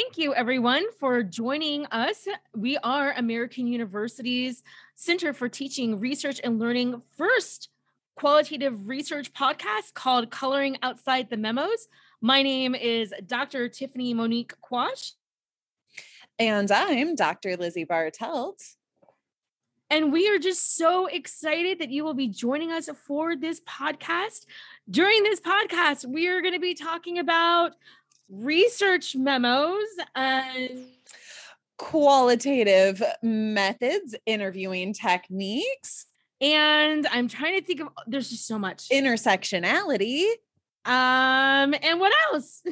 Thank you, everyone, for joining us. We are American University's Center for Teaching, Research, and Learning first qualitative research podcast called Coloring Outside the Memos. My name is Dr. Tiffany Monique Quash. And I'm Dr. Lizzy Bartelt. And we are just so excited that you will be joining us for this podcast. During this podcast, we are going to be talking about research memos and qualitative methods, interviewing techniques. And I'm trying to think of there's just so much intersectionality. Um, and what else?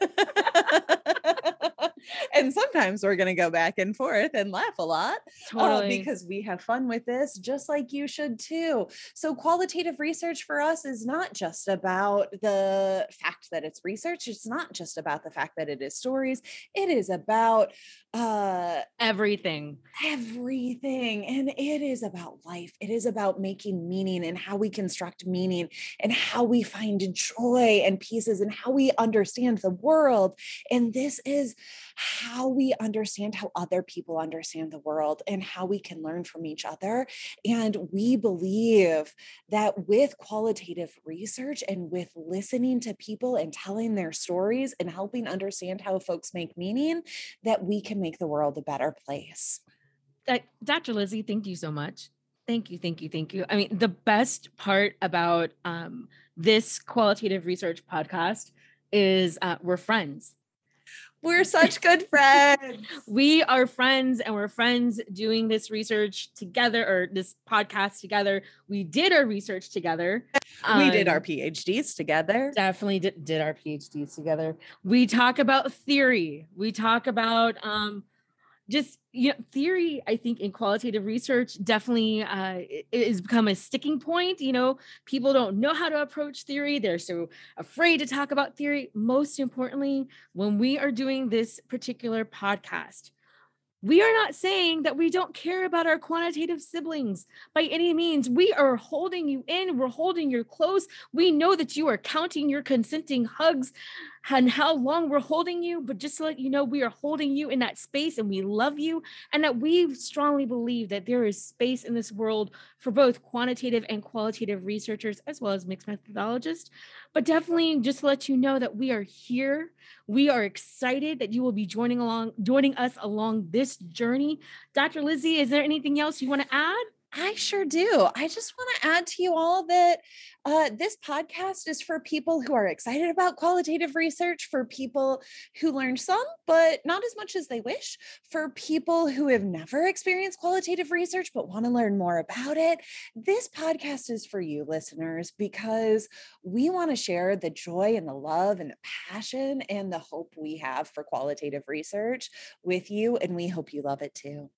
and sometimes we're going to go back and forth and laugh a lot uh, totally. uh, because we have fun with this, just like you should too. So, qualitative research for us is not just about the fact that it's research, it's not just about the fact that it is stories, it is about uh everything everything and it is about life it is about making meaning and how we construct meaning and how we find joy and pieces and how we understand the world and this is how we understand how other people understand the world and how we can learn from each other. And we believe that with qualitative research and with listening to people and telling their stories and helping understand how folks make meaning, that we can make the world a better place. Dr. Lizzy, thank you so much. Thank you, thank you, thank you. I mean, the best part about um, this qualitative research podcast is uh, we're friends. We're such good friends. we are friends and we're friends doing this research together or this podcast together. We did our research together. We um, did our PhDs together. Definitely did, did our PhDs together. We talk about theory. We talk about um, just you know theory i think in qualitative research definitely uh, is become a sticking point you know people don't know how to approach theory they're so afraid to talk about theory most importantly when we are doing this particular podcast we are not saying that we don't care about our quantitative siblings by any means. We are holding you in, we're holding you close. We know that you are counting your consenting hugs and how long we're holding you, but just to let you know, we are holding you in that space and we love you. And that we strongly believe that there is space in this world for both quantitative and qualitative researchers, as well as mixed methodologists. But definitely just to let you know that we are here. We are excited that you will be joining along, joining us along this journey. Dr. Lizzy, is there anything else you want to add? I sure do. I just want to add to you all that uh, this podcast is for people who are excited about qualitative research, for people who learned some, but not as much as they wish, for people who have never experienced qualitative research but want to learn more about it. This podcast is for you, listeners, because we want to share the joy and the love and the passion and the hope we have for qualitative research with you. And we hope you love it too.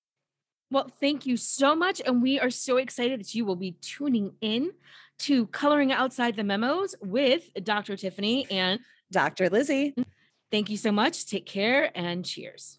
Well, thank you so much. And we are so excited that you will be tuning in to Coloring Outside the Memos with Dr. Tiffany and Dr. Lizzy. Thank you so much. Take care and cheers.